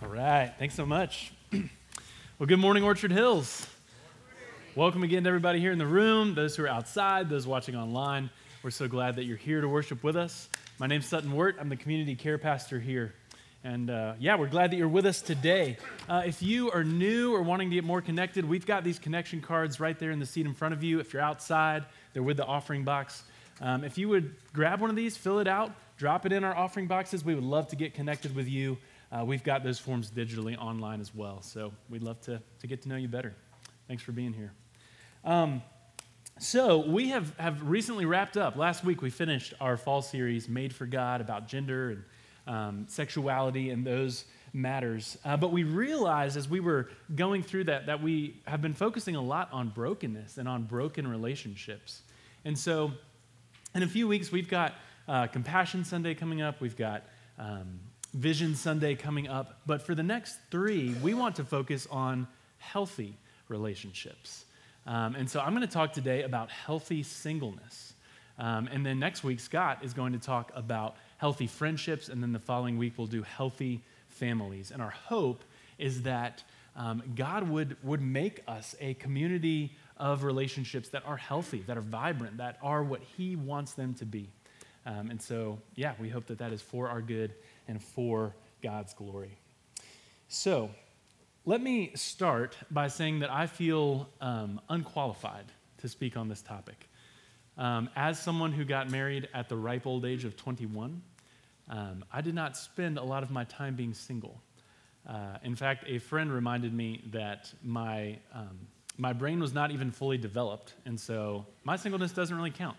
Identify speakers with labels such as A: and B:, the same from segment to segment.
A: All right. Thanks so much. well, good morning, Orchard Hills. Welcome again to everybody here in the room, those who are outside, those watching online. We're so glad that you're here to worship with us. My name's Sutton Wirt. I'm the community care pastor here. And uh, yeah, we're glad that you're with us today. Uh, if you are new or wanting to get more connected, we've got these connection cards right there in the seat in front of you. If you're outside, they're with the offering box. Um, if you would grab one of these, fill it out, drop it in our offering boxes, we would love to get connected with you. Uh, we've got those forms digitally online as well. So we'd love to, to get to know you better. Thanks for being here. Um, so we have, have recently wrapped up. Last week we finished our fall series, Made for God, about gender and um, sexuality and those matters. Uh, but we realized as we were going through that that we have been focusing a lot on brokenness and on broken relationships. And so in a few weeks, we've got uh, Compassion Sunday coming up, we've got um, Vision Sunday coming up. But for the next three, we want to focus on healthy relationships. Um, and so I'm going to talk today about healthy singleness. Um, and then next week, Scott is going to talk about healthy friendships, and then the following week we'll do healthy families. And our hope is that um, God would, would make us a community of relationships that are healthy, that are vibrant, that are what He wants them to be. Um, and so, yeah, we hope that that is for our good and for God's glory. So, let me start by saying that I feel um, unqualified to speak on this topic. Um, as someone who got married at the ripe old age of 21, um, I did not spend a lot of my time being single. Uh, in fact, a friend reminded me that my, um, my brain was not even fully developed, and so my singleness doesn't really count.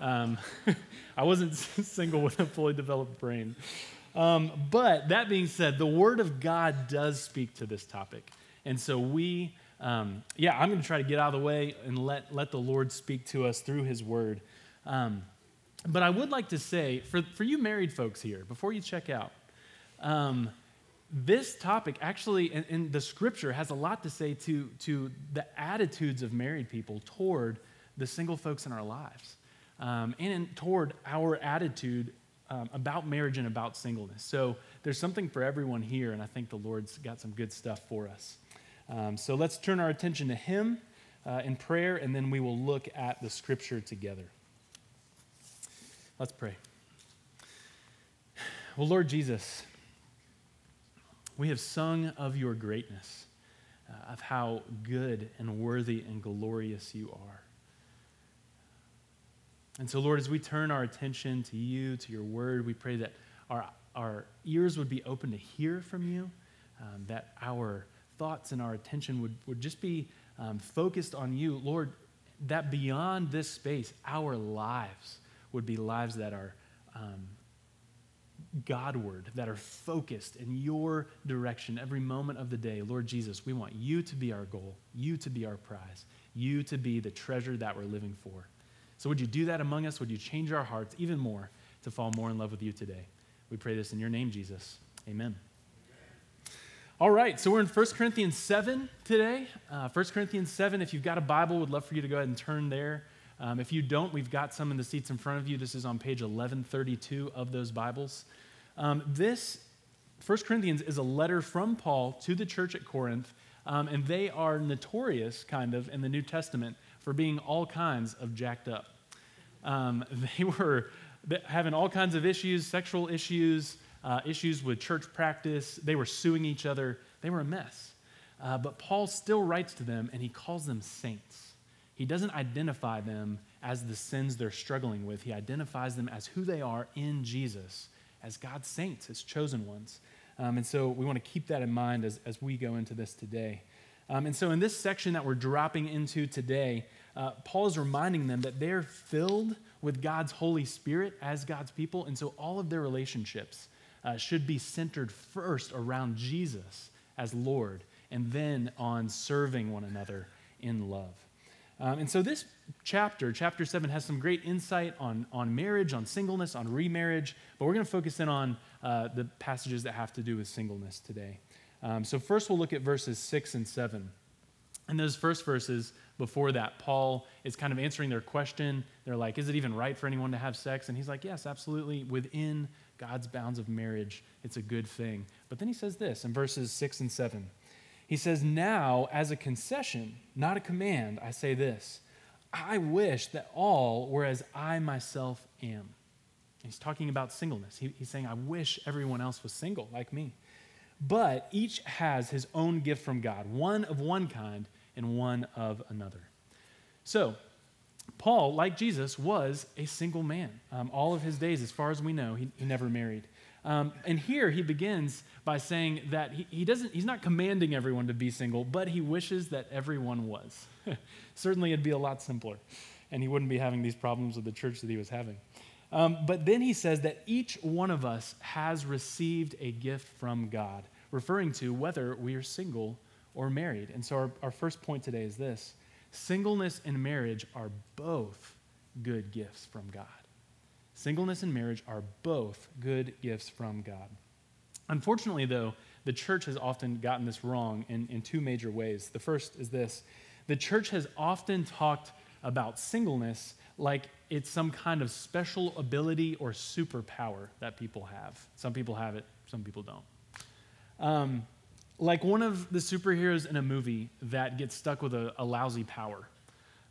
A: Um, I wasn't single with a fully developed brain. Um, but that being said, the Word of God does speak to this topic. And so we um, yeah, I'm going to try to get out of the way and let, let the Lord speak to us through His Word. Um, but I would like to say, for, for you married folks here, before you check out, um, this topic actually in, in, the scripture has a lot to say to, to the attitudes of married people toward the single folks in our lives um, and toward our attitude um, about marriage and about singleness. So there's something for everyone here, and I think the Lord's got some good stuff for us. Um, so let's turn our attention to Him uh, in prayer, and then we will look at the scripture together. Let's pray. Well, Lord Jesus, we have sung of your greatness, uh, of how good and worthy and glorious you are. And so, Lord, as we turn our attention to you, to your word, we pray that our, our ears would be open to hear from you, um, that our thoughts and our attention would, would just be um, focused on you, Lord, that beyond this space, our lives would be lives that are um, Godward, that are focused in your direction every moment of the day. Lord Jesus, we want you to be our goal, you to be our prize, you to be the treasure that we're living for. So, would you do that among us? Would you change our hearts even more to fall more in love with you today? We pray this in your name, Jesus. Amen. All right, so we're in 1 Corinthians 7 today. Uh, 1 Corinthians 7, if you've got a Bible, would love for you to go ahead and turn there. Um, if you don't, we've got some in the seats in front of you. This is on page 1132 of those Bibles. Um, this 1 Corinthians is a letter from Paul to the church at Corinth, um, and they are notorious, kind of, in the New Testament for being all kinds of jacked up. Um, they were having all kinds of issues, sexual issues, uh, issues with church practice. They were suing each other. They were a mess. Uh, but Paul still writes to them and he calls them saints. He doesn't identify them as the sins they're struggling with, he identifies them as who they are in Jesus, as God's saints, his chosen ones. Um, and so we want to keep that in mind as, as we go into this today. Um, and so in this section that we're dropping into today, uh, Paul is reminding them that they're filled with God's Holy Spirit as God's people. And so all of their relationships, uh, should be centered first around Jesus as Lord and then on serving one another in love. Um, and so this chapter, chapter 7, has some great insight on, on marriage, on singleness, on remarriage, but we're going to focus in on uh, the passages that have to do with singleness today. Um, so first we'll look at verses 6 and 7. In those first verses, before that, Paul is kind of answering their question. They're like, Is it even right for anyone to have sex? And he's like, Yes, absolutely, within God's bounds of marriage, it's a good thing. But then he says this in verses 6 and 7. He says, Now, as a concession, not a command, I say this I wish that all were as I myself am. He's talking about singleness. He, he's saying, I wish everyone else was single like me. But each has his own gift from God, one of one kind and one of another. So, Paul, like Jesus, was a single man. Um, all of his days, as far as we know, he, he never married. Um, and here he begins by saying that he, he doesn't, he's not commanding everyone to be single, but he wishes that everyone was. Certainly, it'd be a lot simpler, and he wouldn't be having these problems with the church that he was having. Um, but then he says that each one of us has received a gift from God, referring to whether we are single or married. And so our, our first point today is this singleness and marriage are both good gifts from God. Singleness and marriage are both good gifts from God. Unfortunately, though, the church has often gotten this wrong in, in two major ways. The first is this the church has often talked about singleness like it's some kind of special ability or superpower that people have. Some people have it, some people don't. Um, like one of the superheroes in a movie that gets stuck with a, a lousy power.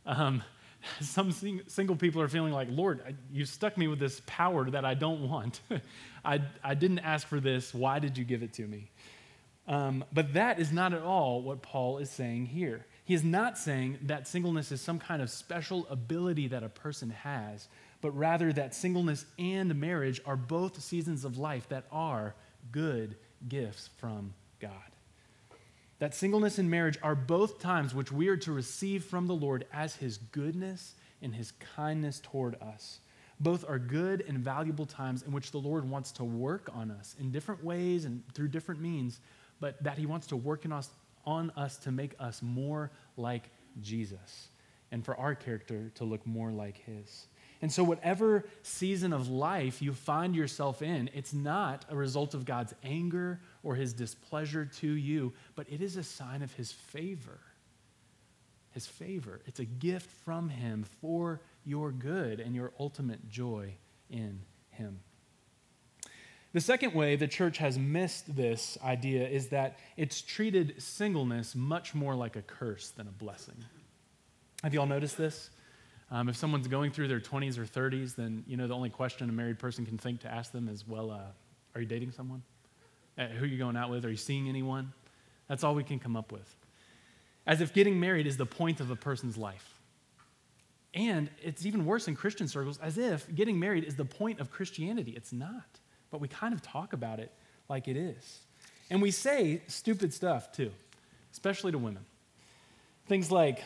A: Um, some sing, single people are feeling like, Lord, you stuck me with this power that I don't want. I, I didn't ask for this. Why did you give it to me? Um, but that is not at all what Paul is saying here. He is not saying that singleness is some kind of special ability that a person has, but rather that singleness and marriage are both seasons of life that are good gifts from God. That singleness and marriage are both times which we are to receive from the Lord as His goodness and His kindness toward us. Both are good and valuable times in which the Lord wants to work on us in different ways and through different means, but that He wants to work in us on us to make us more like Jesus and for our character to look more like his. And so, whatever season of life you find yourself in, it's not a result of God's anger or his displeasure to you, but it is a sign of his favor. His favor. It's a gift from him for your good and your ultimate joy in him. The second way the church has missed this idea is that it's treated singleness much more like a curse than a blessing. Have you all noticed this? Um, if someone's going through their 20s or 30s, then you know the only question a married person can think to ask them is, "Well, uh, are you dating someone? Uh, who are you going out with? Are you seeing anyone?" That's all we can come up with. As if getting married is the point of a person's life. And it's even worse in Christian circles, as if getting married is the point of Christianity. It's not but we kind of talk about it like it is. And we say stupid stuff too, especially to women. Things like,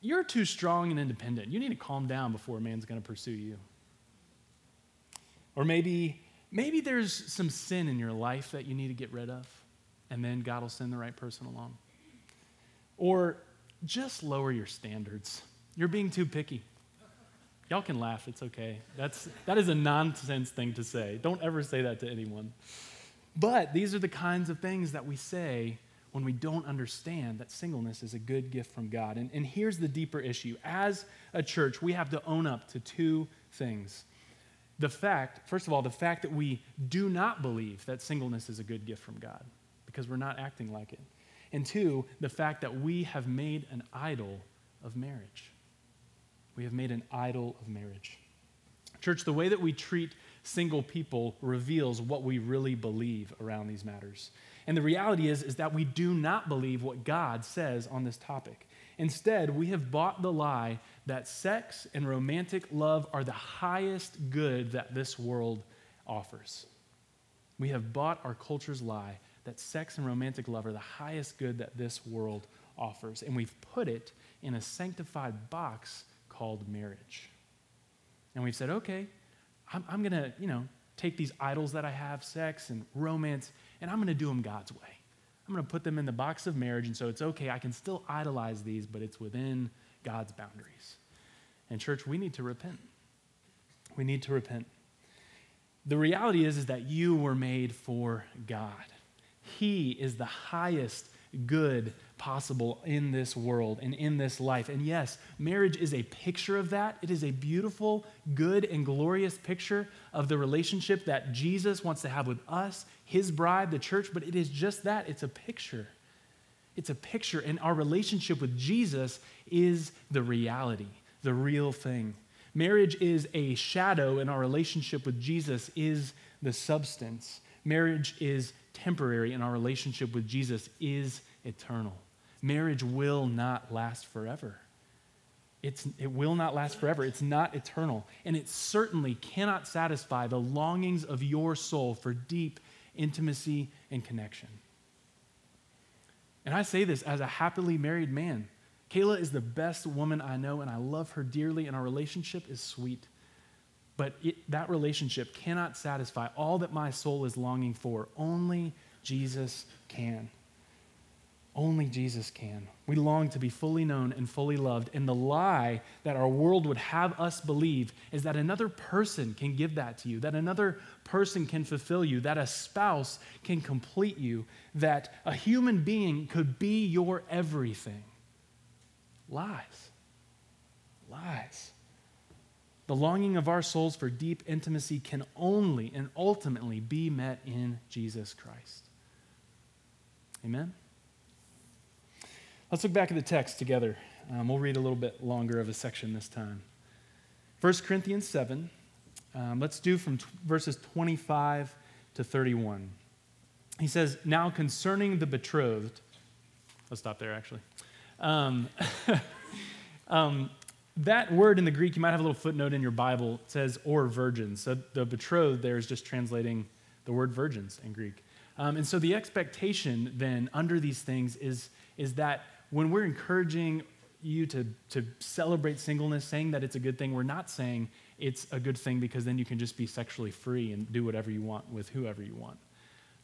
A: you're too strong and independent. You need to calm down before a man's going to pursue you. Or maybe, maybe there's some sin in your life that you need to get rid of, and then God will send the right person along. Or just lower your standards. You're being too picky. Y'all can laugh, it's okay. That's, that is a nonsense thing to say. Don't ever say that to anyone. But these are the kinds of things that we say when we don't understand that singleness is a good gift from God. And, and here's the deeper issue. As a church, we have to own up to two things. The fact, first of all, the fact that we do not believe that singleness is a good gift from God because we're not acting like it. And two, the fact that we have made an idol of marriage. We have made an idol of marriage. Church, the way that we treat single people reveals what we really believe around these matters. And the reality is, is that we do not believe what God says on this topic. Instead, we have bought the lie that sex and romantic love are the highest good that this world offers. We have bought our culture's lie that sex and romantic love are the highest good that this world offers. And we've put it in a sanctified box called marriage. And we've said, okay, I'm, I'm going to, you know, take these idols that I have, sex and romance, and I'm going to do them God's way. I'm going to put them in the box of marriage, and so it's okay. I can still idolize these, but it's within God's boundaries. And, church, we need to repent. We need to repent. The reality is, is that you were made for God. He is the highest good possible in this world and in this life. And yes, marriage is a picture of that. It is a beautiful, good, and glorious picture of the relationship that Jesus wants to have with us, his bride, the church, but it is just that it's a picture. It's a picture, and our relationship with Jesus is the reality, the real thing. Marriage is a shadow, and our relationship with Jesus is the substance. Marriage is temporary, and our relationship with Jesus is eternal. Marriage will not last forever. It's, it will not last forever. It's not eternal. And it certainly cannot satisfy the longings of your soul for deep intimacy and connection. And I say this as a happily married man. Kayla is the best woman I know, and I love her dearly, and our relationship is sweet. But it, that relationship cannot satisfy all that my soul is longing for. Only Jesus can. Only Jesus can. We long to be fully known and fully loved. And the lie that our world would have us believe is that another person can give that to you, that another person can fulfill you, that a spouse can complete you, that a human being could be your everything. Lies. Lies. The longing of our souls for deep intimacy can only and ultimately be met in Jesus Christ. Amen? Let's look back at the text together. Um, we'll read a little bit longer of a section this time. 1 Corinthians 7. Um, let's do from t- verses 25 to 31. He says, Now concerning the betrothed, let's stop there actually. Um, um, that word in the Greek, you might have a little footnote in your Bible, it says, or virgins. So the betrothed there is just translating the word virgins in Greek. Um, and so the expectation then under these things is, is that when we're encouraging you to, to celebrate singleness, saying that it's a good thing, we're not saying it's a good thing because then you can just be sexually free and do whatever you want with whoever you want.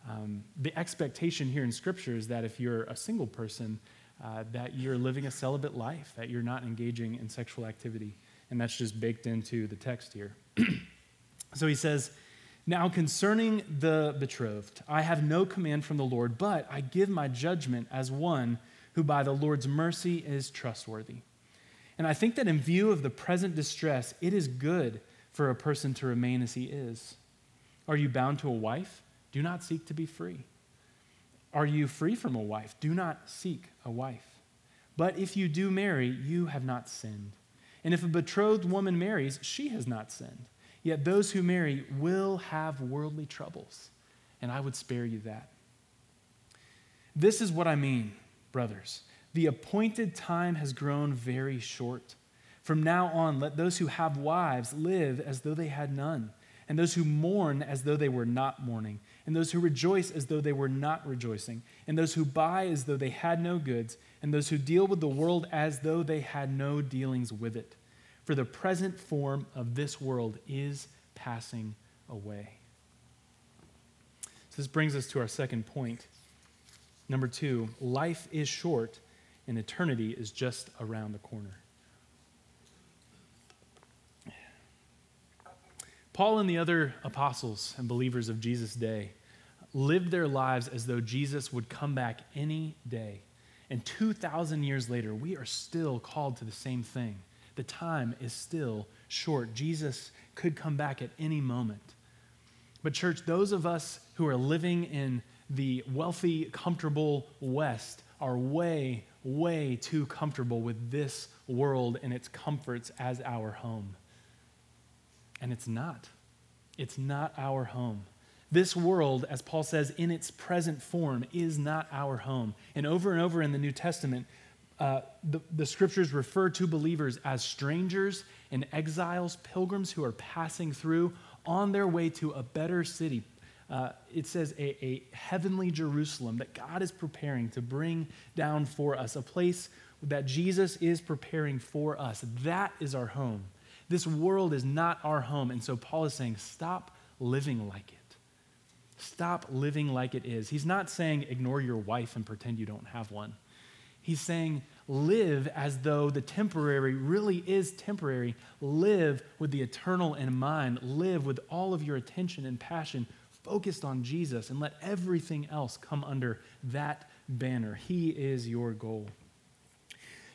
A: Um, the expectation here in Scripture is that if you're a single person, uh, that you're living a celibate life, that you're not engaging in sexual activity. And that's just baked into the text here. so he says, Now concerning the betrothed, I have no command from the Lord, but I give my judgment as one who by the Lord's mercy is trustworthy. And I think that in view of the present distress, it is good for a person to remain as he is. Are you bound to a wife? Do not seek to be free. Are you free from a wife? Do not seek a wife. But if you do marry, you have not sinned. And if a betrothed woman marries, she has not sinned. Yet those who marry will have worldly troubles, and I would spare you that. This is what I mean brothers. The appointed time has grown very short. From now on, let those who have wives live as though they had none, and those who mourn as though they were not mourning, and those who rejoice as though they were not rejoicing, and those who buy as though they had no goods, and those who deal with the world as though they had no dealings with it. For the present form of this world is passing away. So this brings us to our second point Number two, life is short and eternity is just around the corner. Paul and the other apostles and believers of Jesus' day lived their lives as though Jesus would come back any day. And 2,000 years later, we are still called to the same thing. The time is still short. Jesus could come back at any moment. But, church, those of us who are living in the wealthy, comfortable West are way, way too comfortable with this world and its comforts as our home. And it's not. It's not our home. This world, as Paul says, in its present form, is not our home. And over and over in the New Testament, uh, the, the scriptures refer to believers as strangers and exiles, pilgrims who are passing through on their way to a better city, uh, it says a, a heavenly Jerusalem that God is preparing to bring down for us, a place that Jesus is preparing for us. That is our home. This world is not our home. And so Paul is saying, stop living like it. Stop living like it is. He's not saying ignore your wife and pretend you don't have one. He's saying live as though the temporary really is temporary. Live with the eternal in mind. Live with all of your attention and passion focused on Jesus and let everything else come under that banner. He is your goal.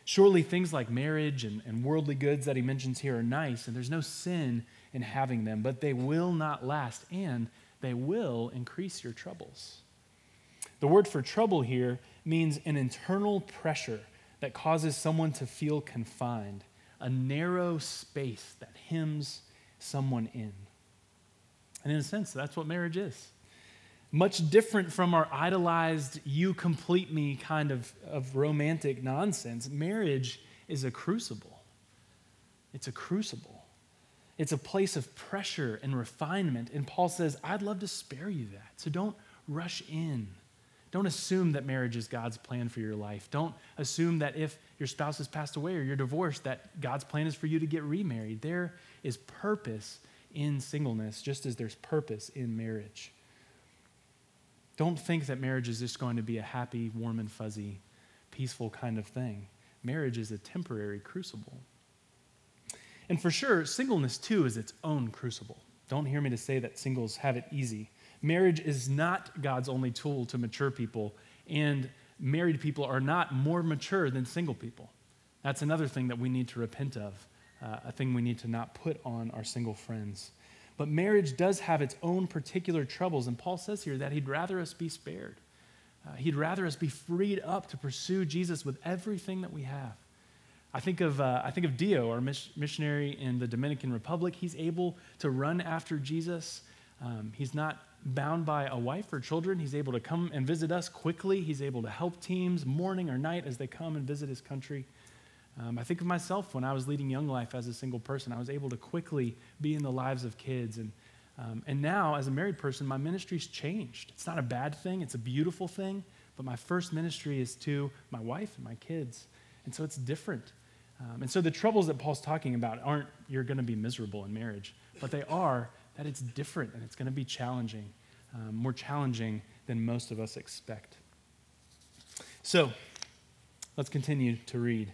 A: Surely things like marriage and, and worldly goods that he mentions here are nice, and there's no sin in having them, but they will not last and they will increase your troubles. The word for trouble here means an internal pressure that causes someone to feel confined, a narrow space that hems someone in. And in a sense, that's what marriage is. Much different from our idolized, you complete me kind of, of romantic nonsense. Marriage is a crucible. It's a crucible. It's a place of pressure and refinement. And Paul says, I'd love to spare you that. So don't rush in. Don't assume that marriage is God's plan for your life. Don't assume that if your spouse has passed away or you're divorced, that God's plan is for you to get remarried. There is purpose in singleness, just as there's purpose in marriage. Don't think that marriage is just going to be a happy, warm, and fuzzy, peaceful kind of thing. Marriage is a temporary crucible. And for sure, singleness too is its own crucible. Don't hear me to say that singles have it easy. Marriage is not God's only tool to mature people, and married people are not more mature than single people. That's another thing that we need to repent of, uh, a thing we need to not put on our single friends. But marriage does have its own particular troubles, and Paul says here that he'd rather us be spared. Uh, he'd rather us be freed up to pursue Jesus with everything that we have. I think of, uh, I think of Dio, our missionary in the Dominican Republic. He's able to run after Jesus. Um, he's not bound by a wife or children. He's able to come and visit us quickly. He's able to help teams morning or night as they come and visit his country. Um, I think of myself when I was leading Young Life as a single person. I was able to quickly be in the lives of kids. And, um, and now, as a married person, my ministry's changed. It's not a bad thing, it's a beautiful thing. But my first ministry is to my wife and my kids. And so it's different. Um, and so the troubles that Paul's talking about aren't you're going to be miserable in marriage, but they are that it's different and it's going to be challenging, um, more challenging than most of us expect. So let's continue to read.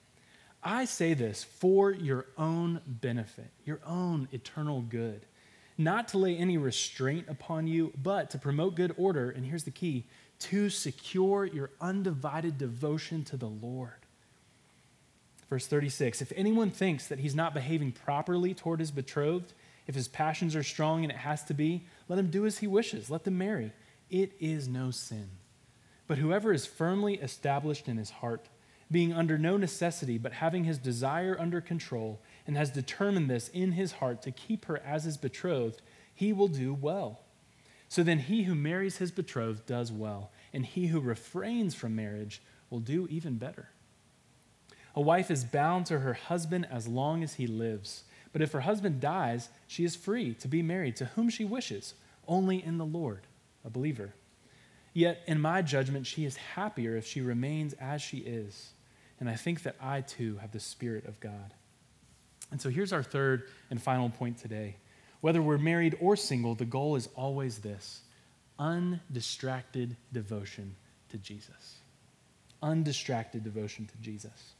A: I say this for your own benefit, your own eternal good, not to lay any restraint upon you, but to promote good order. And here's the key to secure your undivided devotion to the Lord. Verse 36 If anyone thinks that he's not behaving properly toward his betrothed, if his passions are strong and it has to be, let him do as he wishes. Let them marry. It is no sin. But whoever is firmly established in his heart, being under no necessity, but having his desire under control, and has determined this in his heart to keep her as his betrothed, he will do well. So then he who marries his betrothed does well, and he who refrains from marriage will do even better. A wife is bound to her husband as long as he lives. But if her husband dies, she is free to be married to whom she wishes, only in the Lord, a believer. Yet, in my judgment, she is happier if she remains as she is. And I think that I too have the Spirit of God. And so here's our third and final point today. Whether we're married or single, the goal is always this undistracted devotion to Jesus. Undistracted devotion to Jesus.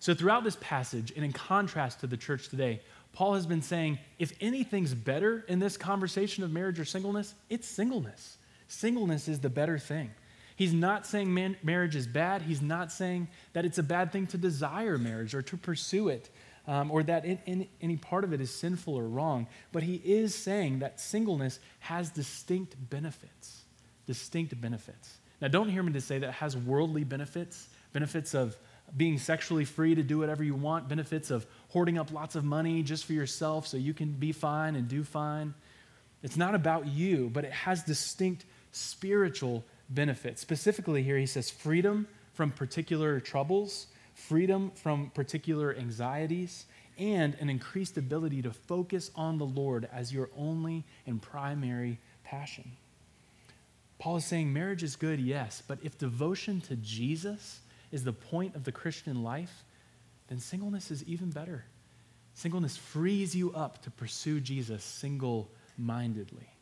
A: So, throughout this passage, and in contrast to the church today, Paul has been saying if anything's better in this conversation of marriage or singleness, it's singleness. Singleness is the better thing. He's not saying man- marriage is bad. He's not saying that it's a bad thing to desire marriage or to pursue it, um, or that in, in, any part of it is sinful or wrong. But he is saying that singleness has distinct benefits. Distinct benefits. Now, don't hear me to say that it has worldly benefits, benefits of being sexually free to do whatever you want, benefits of hoarding up lots of money just for yourself so you can be fine and do fine. It's not about you, but it has distinct spiritual benefits. Specifically, here he says freedom from particular troubles, freedom from particular anxieties, and an increased ability to focus on the Lord as your only and primary passion. Paul is saying marriage is good, yes, but if devotion to Jesus is the point of the Christian life, then singleness is even better. Singleness frees you up to pursue Jesus single mindedly.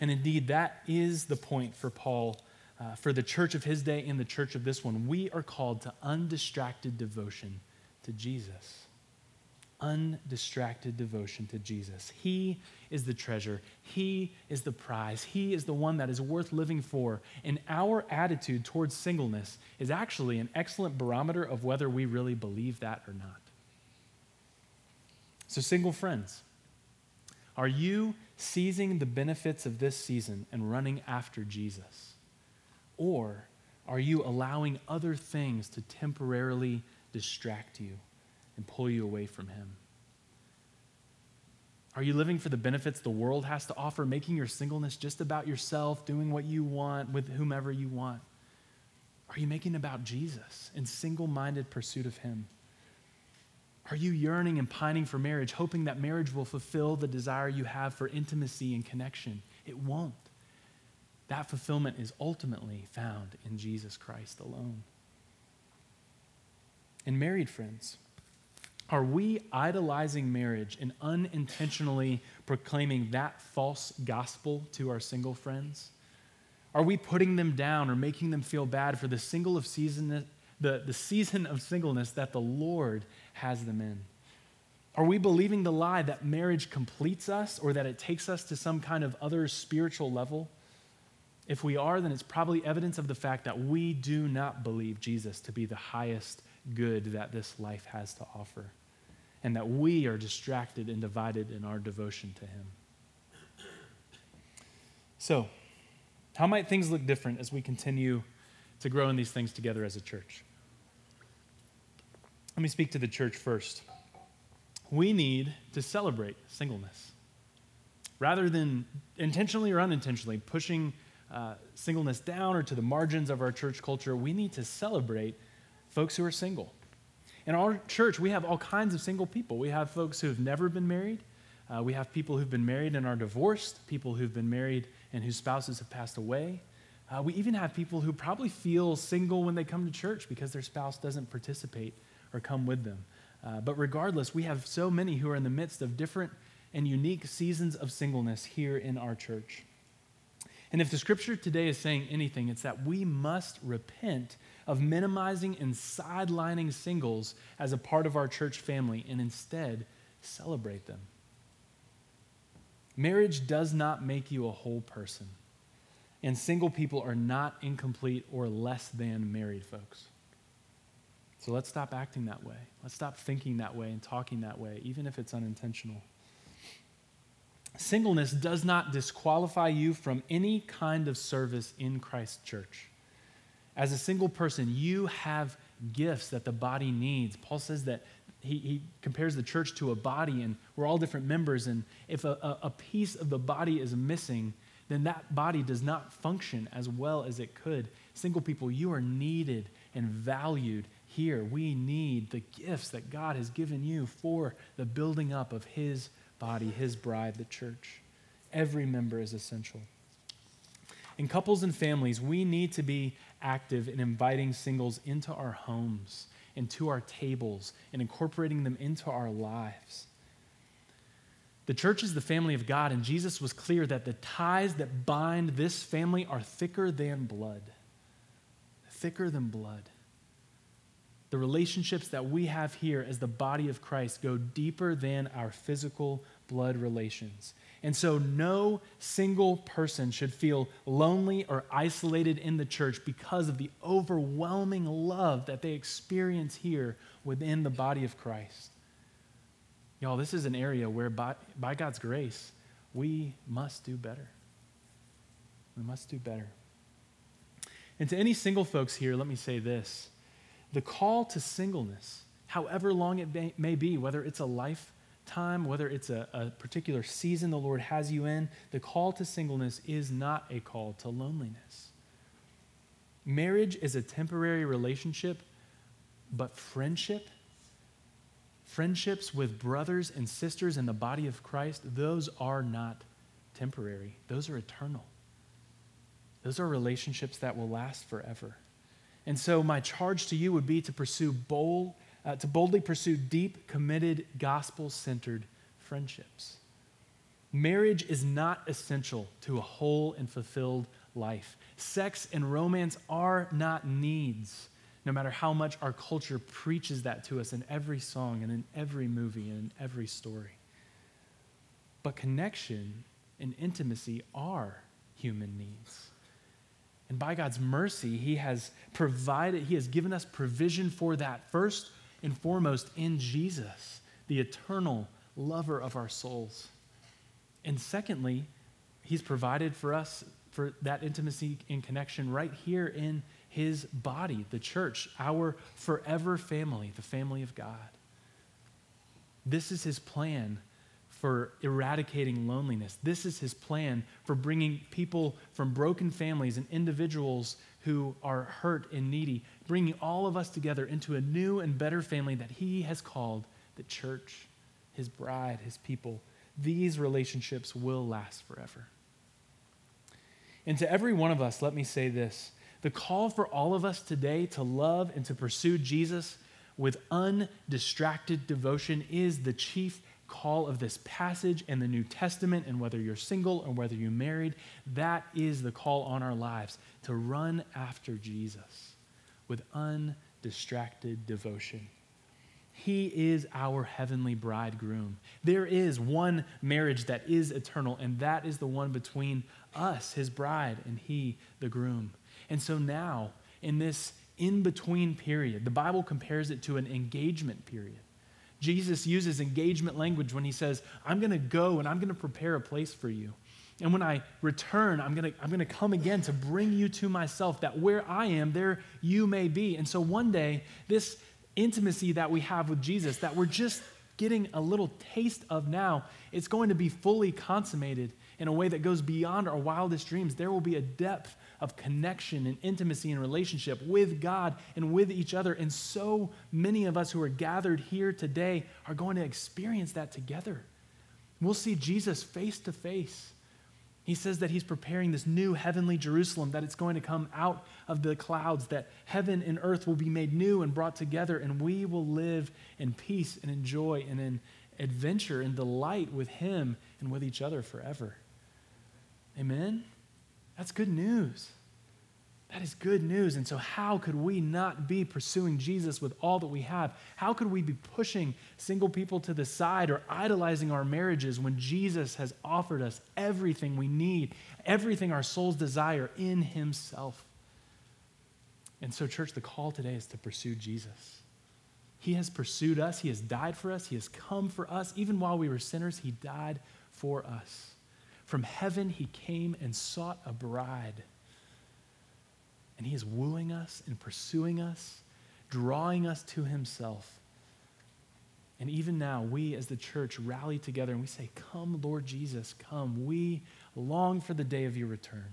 A: And indeed, that is the point for Paul, uh, for the church of his day and the church of this one. We are called to undistracted devotion to Jesus. Undistracted devotion to Jesus. He is the treasure. He is the prize. He is the one that is worth living for. And our attitude towards singleness is actually an excellent barometer of whether we really believe that or not. So, single friends, are you seizing the benefits of this season and running after Jesus? Or are you allowing other things to temporarily distract you and pull you away from Him? Are you living for the benefits the world has to offer, making your singleness just about yourself, doing what you want with whomever you want? Are you making about Jesus in single minded pursuit of Him? Are you yearning and pining for marriage, hoping that marriage will fulfill the desire you have for intimacy and connection? It won't. That fulfillment is ultimately found in Jesus Christ alone. And married friends, are we idolizing marriage and unintentionally proclaiming that false gospel to our single friends? Are we putting them down or making them feel bad for the single of season, the, the season of singleness that the Lord has them in? Are we believing the lie that marriage completes us or that it takes us to some kind of other spiritual level? If we are, then it's probably evidence of the fact that we do not believe Jesus to be the highest good that this life has to offer, and that we are distracted and divided in our devotion to Him. So, how might things look different as we continue to grow in these things together as a church? Let me speak to the church first. We need to celebrate singleness. Rather than intentionally or unintentionally pushing uh, singleness down or to the margins of our church culture, we need to celebrate folks who are single. In our church, we have all kinds of single people. We have folks who have never been married. Uh, we have people who've been married and are divorced, people who've been married and whose spouses have passed away. Uh, we even have people who probably feel single when they come to church because their spouse doesn't participate or come with them. Uh, but regardless, we have so many who are in the midst of different and unique seasons of singleness here in our church. And if the scripture today is saying anything, it's that we must repent of minimizing and sidelining singles as a part of our church family and instead celebrate them. Marriage does not make you a whole person, and single people are not incomplete or less than married folks. So let's stop acting that way. Let's stop thinking that way and talking that way, even if it's unintentional. Singleness does not disqualify you from any kind of service in Christ's church. As a single person, you have gifts that the body needs. Paul says that he, he compares the church to a body, and we're all different members. And if a, a, a piece of the body is missing, then that body does not function as well as it could. Single people, you are needed and valued here. We need the gifts that God has given you for the building up of His body, His bride, the church. Every member is essential. In couples and families, we need to be active in inviting singles into our homes, into our tables, and incorporating them into our lives. The church is the family of God, and Jesus was clear that the ties that bind this family are thicker than blood. Thicker than blood. The relationships that we have here as the body of Christ go deeper than our physical blood relations. And so, no single person should feel lonely or isolated in the church because of the overwhelming love that they experience here within the body of Christ. Y'all, this is an area where, by, by God's grace, we must do better. We must do better. And to any single folks here, let me say this the call to singleness, however long it may, be, whether it's a lifetime, whether it's a, a particular season the Lord has you in, the call to singleness is not a call to loneliness. Marriage is a temporary relationship, but friendship, friendships with brothers and sisters in the body of Christ, those are not temporary, those are eternal. those are relationships that will last forever. And so, my charge to you would be to pursue bold, uh, to boldly pursue deep, committed, gospel centered friendships. Marriage is not essential to a whole and fulfilled life. Sex and romance are not needs, no matter how much our culture preaches that to us in every song and in every movie and in every story. But connection and intimacy are human needs. And by God's mercy, He has provided, He has given us provision for that, first and foremost in Jesus, the eternal lover of our souls. And secondly, He's provided for us for that intimacy and connection right here in His body, the church, our forever family, the family of God. This is His plan for eradicating loneliness. This is his plan for bringing people from broken families and individuals who are hurt and needy, bringing all of us together into a new and better family that he has called the church, his bride, his people. These relationships will last forever. And to every one of us, let me say this the call for all of us today to love and to pursue Jesus with undistracted devotion is the chief call of this passage and the New Testament, and whether you're single or whether you're married, that is the call on our lives to run after Jesus with undistracted devotion. He is our heavenly bridegroom. There is one marriage that is eternal, and that is the one between us, his bride, and he, the groom. And so now, in this in between period, the Bible compares it to an engagement period. Jesus uses engagement language when he says, I'm going to go and I'm going to prepare a place for you. And when I return, I'm going to I'm going to come again to bring you to myself, that where I am, there you may be. And so one day, this intimacy that we have with Jesus, that we're just getting a little taste of now, it's going to be fully consummated in a way that goes beyond our wildest dreams. There will be a depth of connection and intimacy and relationship with God and with each other. And so many of us who are gathered here today are going to experience that together. We'll see Jesus face to face. He says that he's preparing this new heavenly Jerusalem, that it's going to come out of the clouds, that heaven and earth will be made new and brought together, and we will live in peace and in joy and in adventure and delight with him and with each other forever. Amen? That's good news. That is good news. And so, how could we not be pursuing Jesus with all that we have? How could we be pushing single people to the side or idolizing our marriages when Jesus has offered us everything we need, everything our souls desire in Himself? And so, church, the call today is to pursue Jesus. He has pursued us, He has died for us, He has come for us. Even while we were sinners, He died for us. From heaven, he came and sought a bride. And he is wooing us and pursuing us, drawing us to himself. And even now, we as the church rally together and we say, Come, Lord Jesus, come. We long for the day of your return.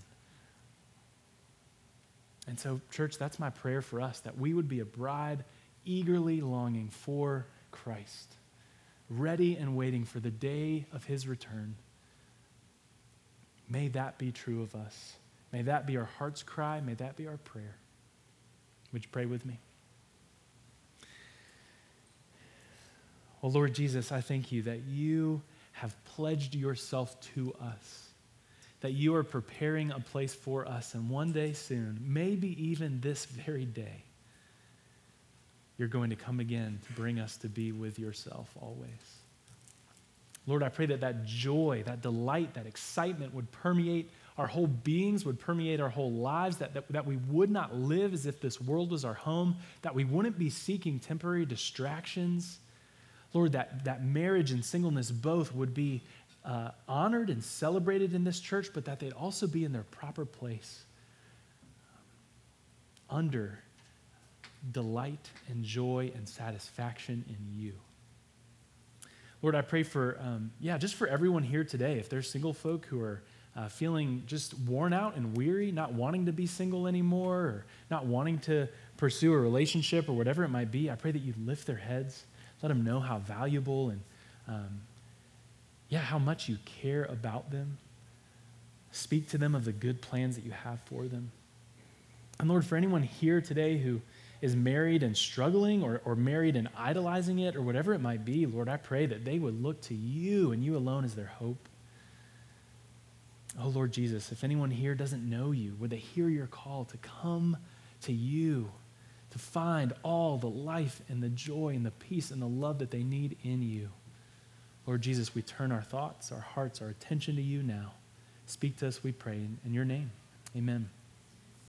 A: And so, church, that's my prayer for us that we would be a bride eagerly longing for Christ, ready and waiting for the day of his return. May that be true of us. May that be our heart's cry. May that be our prayer. Would you pray with me? Well, Lord Jesus, I thank you that you have pledged yourself to us, that you are preparing a place for us, and one day soon, maybe even this very day, you're going to come again to bring us to be with yourself always. Lord, I pray that that joy, that delight, that excitement would permeate our whole beings, would permeate our whole lives, that, that, that we would not live as if this world was our home, that we wouldn't be seeking temporary distractions. Lord, that, that marriage and singleness both would be uh, honored and celebrated in this church, but that they'd also be in their proper place under delight and joy and satisfaction in you. Lord, I pray for, um, yeah, just for everyone here today. If there's single folk who are uh, feeling just worn out and weary, not wanting to be single anymore, or not wanting to pursue a relationship or whatever it might be, I pray that you lift their heads, let them know how valuable and, um, yeah, how much you care about them. Speak to them of the good plans that you have for them. And Lord, for anyone here today who is married and struggling or, or married and idolizing it or whatever it might be, Lord, I pray that they would look to you and you alone as their hope. Oh, Lord Jesus, if anyone here doesn't know you, would they hear your call to come to you, to find all the life and the joy and the peace and the love that they need in you? Lord Jesus, we turn our thoughts, our hearts, our attention to you now. Speak to us, we pray, in your name. Amen.